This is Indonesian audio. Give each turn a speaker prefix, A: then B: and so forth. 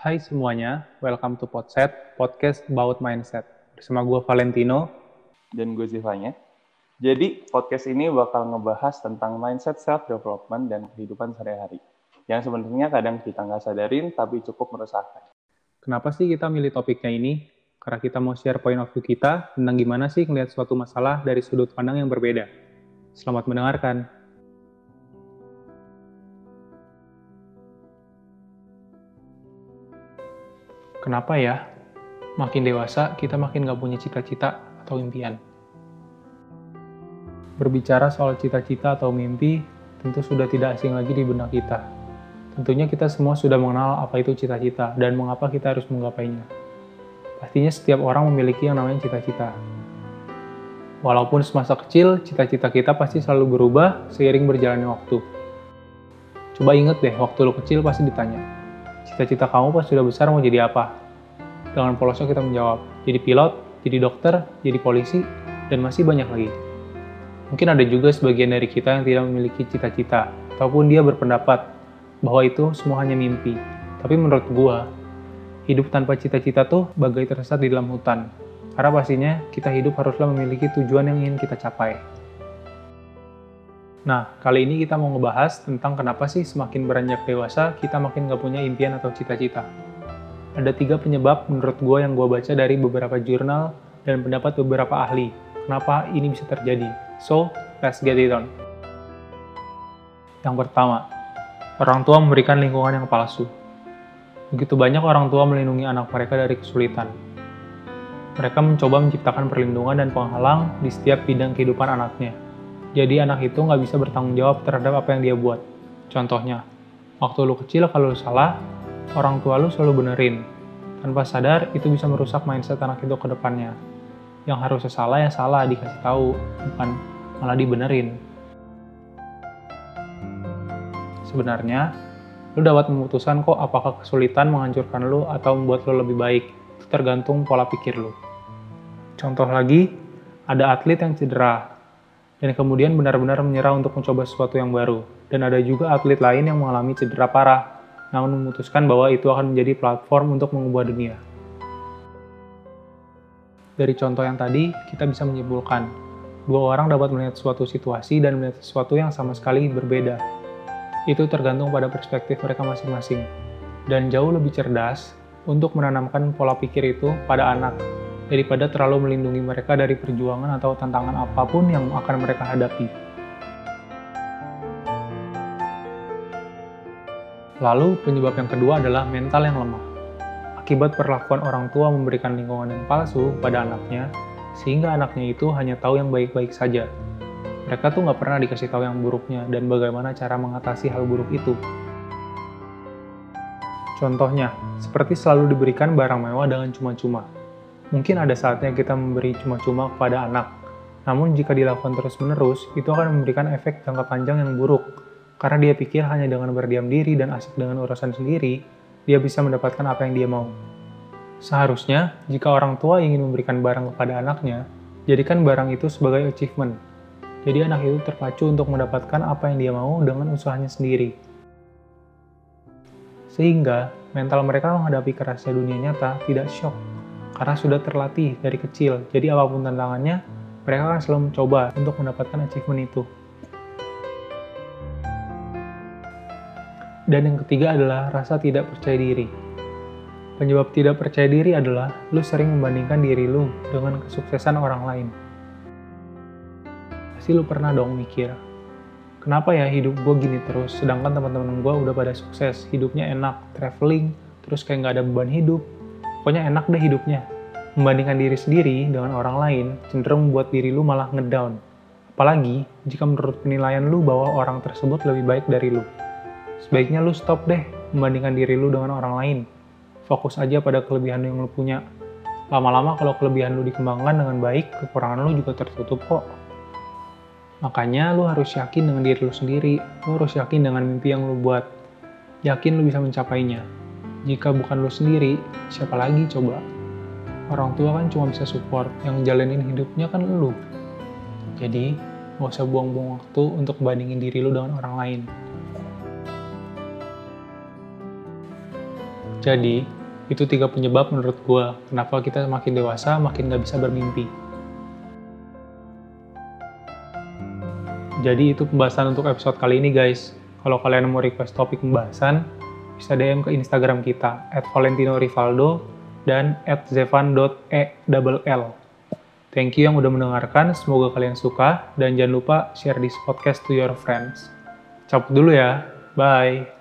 A: Hai semuanya, welcome to Podset, podcast about mindset. Bersama gue Valentino.
B: Dan gue Zivanya. Jadi, podcast ini bakal ngebahas tentang mindset self-development dan kehidupan sehari-hari. Yang sebenarnya kadang kita nggak sadarin, tapi cukup meresahkan.
A: Kenapa sih kita milih topiknya ini? Karena kita mau share point of view kita tentang gimana sih ngelihat suatu masalah dari sudut pandang yang berbeda. Selamat mendengarkan. Kenapa ya? Makin dewasa, kita makin gak punya cita-cita atau impian. Berbicara soal cita-cita atau mimpi, tentu sudah tidak asing lagi di benak kita. Tentunya kita semua sudah mengenal apa itu cita-cita dan mengapa kita harus menggapainya. Pastinya setiap orang memiliki yang namanya cita-cita. Walaupun semasa kecil, cita-cita kita pasti selalu berubah seiring berjalannya waktu. Coba inget deh, waktu lo kecil pasti ditanya, Cita-cita kamu pas sudah besar mau jadi apa? Dengan polosnya kita menjawab, jadi pilot, jadi dokter, jadi polisi, dan masih banyak lagi. Mungkin ada juga sebagian dari kita yang tidak memiliki cita-cita, ataupun dia berpendapat bahwa itu semua hanya mimpi. Tapi menurut gua, hidup tanpa cita-cita tuh bagai tersesat di dalam hutan. Karena pastinya kita hidup haruslah memiliki tujuan yang ingin kita capai. Nah, kali ini kita mau ngebahas tentang kenapa sih semakin beranjak dewasa, kita makin gak punya impian atau cita-cita. Ada tiga penyebab menurut gue yang gue baca dari beberapa jurnal dan pendapat beberapa ahli. Kenapa ini bisa terjadi? So, let's get it on. Yang pertama, orang tua memberikan lingkungan yang palsu. Begitu banyak orang tua melindungi anak mereka dari kesulitan. Mereka mencoba menciptakan perlindungan dan penghalang di setiap bidang kehidupan anaknya jadi anak itu nggak bisa bertanggung jawab terhadap apa yang dia buat. Contohnya, waktu lu kecil kalau lu salah, orang tua lu selalu benerin. Tanpa sadar, itu bisa merusak mindset anak itu ke depannya. Yang harusnya salah ya salah, dikasih tahu, bukan malah dibenerin. Sebenarnya, lu dapat memutuskan kok apakah kesulitan menghancurkan lu atau membuat lu lebih baik. Tergantung pola pikir lu. Contoh lagi, ada atlet yang cedera, dan kemudian benar-benar menyerah untuk mencoba sesuatu yang baru. Dan ada juga atlet lain yang mengalami cedera parah, namun memutuskan bahwa itu akan menjadi platform untuk mengubah dunia. Dari contoh yang tadi, kita bisa menyimpulkan, dua orang dapat melihat suatu situasi dan melihat sesuatu yang sama sekali berbeda. Itu tergantung pada perspektif mereka masing-masing. Dan jauh lebih cerdas untuk menanamkan pola pikir itu pada anak daripada terlalu melindungi mereka dari perjuangan atau tantangan apa pun yang akan mereka hadapi. Lalu, penyebab yang kedua adalah mental yang lemah. Akibat perlakuan orang tua memberikan lingkungan yang palsu pada anaknya, sehingga anaknya itu hanya tahu yang baik-baik saja. Mereka tuh nggak pernah dikasih tahu yang buruknya dan bagaimana cara mengatasi hal buruk itu. Contohnya, seperti selalu diberikan barang mewah dengan cuma-cuma, Mungkin ada saatnya kita memberi cuma-cuma kepada anak, namun jika dilakukan terus-menerus, itu akan memberikan efek jangka panjang yang buruk. Karena dia pikir hanya dengan berdiam diri dan asik dengan urusan sendiri, dia bisa mendapatkan apa yang dia mau. Seharusnya, jika orang tua ingin memberikan barang kepada anaknya, jadikan barang itu sebagai achievement. Jadi anak itu terpacu untuk mendapatkan apa yang dia mau dengan usahanya sendiri. Sehingga, mental mereka menghadapi kerasnya dunia nyata tidak shock karena sudah terlatih dari kecil. Jadi apa pun tantangannya, mereka akan selalu mencoba untuk mendapatkan achievement itu. Dan yang ketiga adalah rasa tidak percaya diri. Penyebab tidak percaya diri adalah lu sering membandingkan diri lu dengan kesuksesan orang lain. Pasti lu pernah dong mikir, kenapa ya hidup gue gini terus, sedangkan teman-teman gue udah pada sukses, hidupnya enak, traveling, terus kayak nggak ada beban hidup, pokoknya enak deh hidupnya. Membandingkan diri sendiri dengan orang lain cenderung membuat diri lu malah ngedown. Apalagi jika menurut penilaian lu bahwa orang tersebut lebih baik dari lu. Sebaiknya lu stop deh membandingkan diri lu dengan orang lain. Fokus aja pada kelebihan yang lu punya. Lama-lama kalau kelebihan lu dikembangkan dengan baik, kekurangan lu juga tertutup kok. Makanya lu harus yakin dengan diri lu sendiri. Lu harus yakin dengan mimpi yang lu buat. Yakin lu bisa mencapainya. Jika bukan lo sendiri, siapa lagi coba? Orang tua kan cuma bisa support, yang jalanin hidupnya kan lo. Jadi, gak usah buang-buang waktu untuk bandingin diri lo dengan orang lain. Jadi, itu tiga penyebab menurut gue kenapa kita makin dewasa makin gak bisa bermimpi. Jadi itu pembahasan untuk episode kali ini guys. Kalau kalian mau request topik pembahasan, bisa DM ke Instagram kita, at Valentino Rivaldo dan at zevan.e.l. Thank you yang udah mendengarkan, semoga kalian suka, dan jangan lupa share this podcast to your friends. Cabut dulu ya, bye!